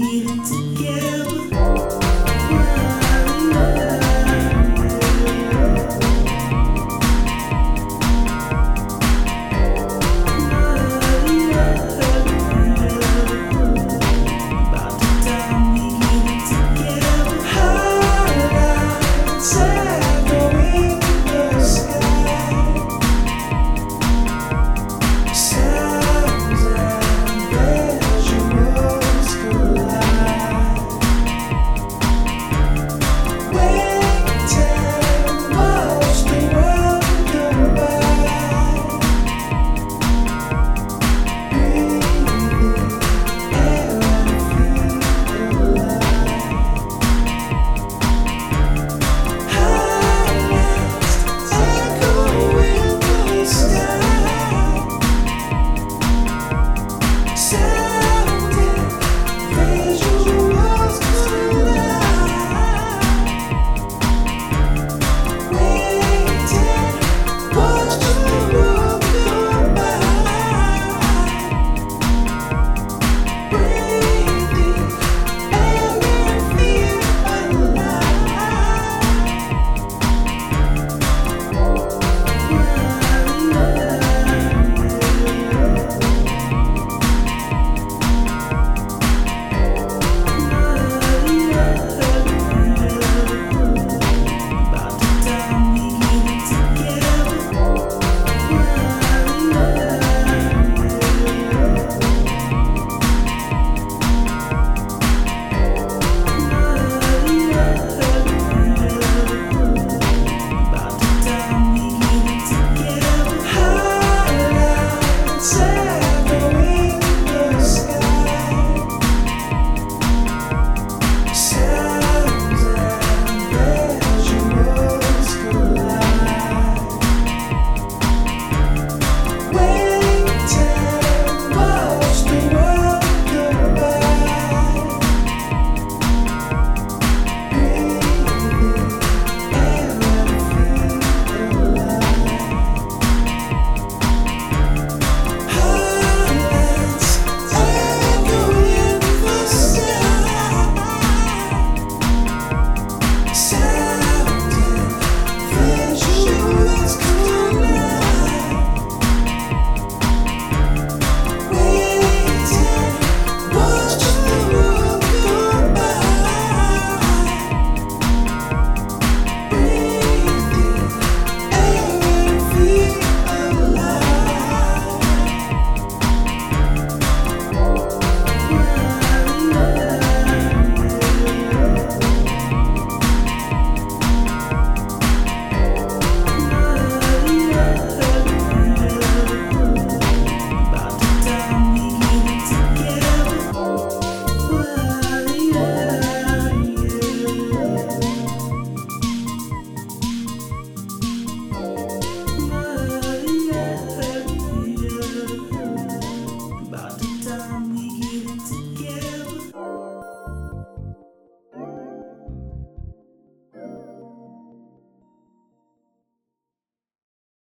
你。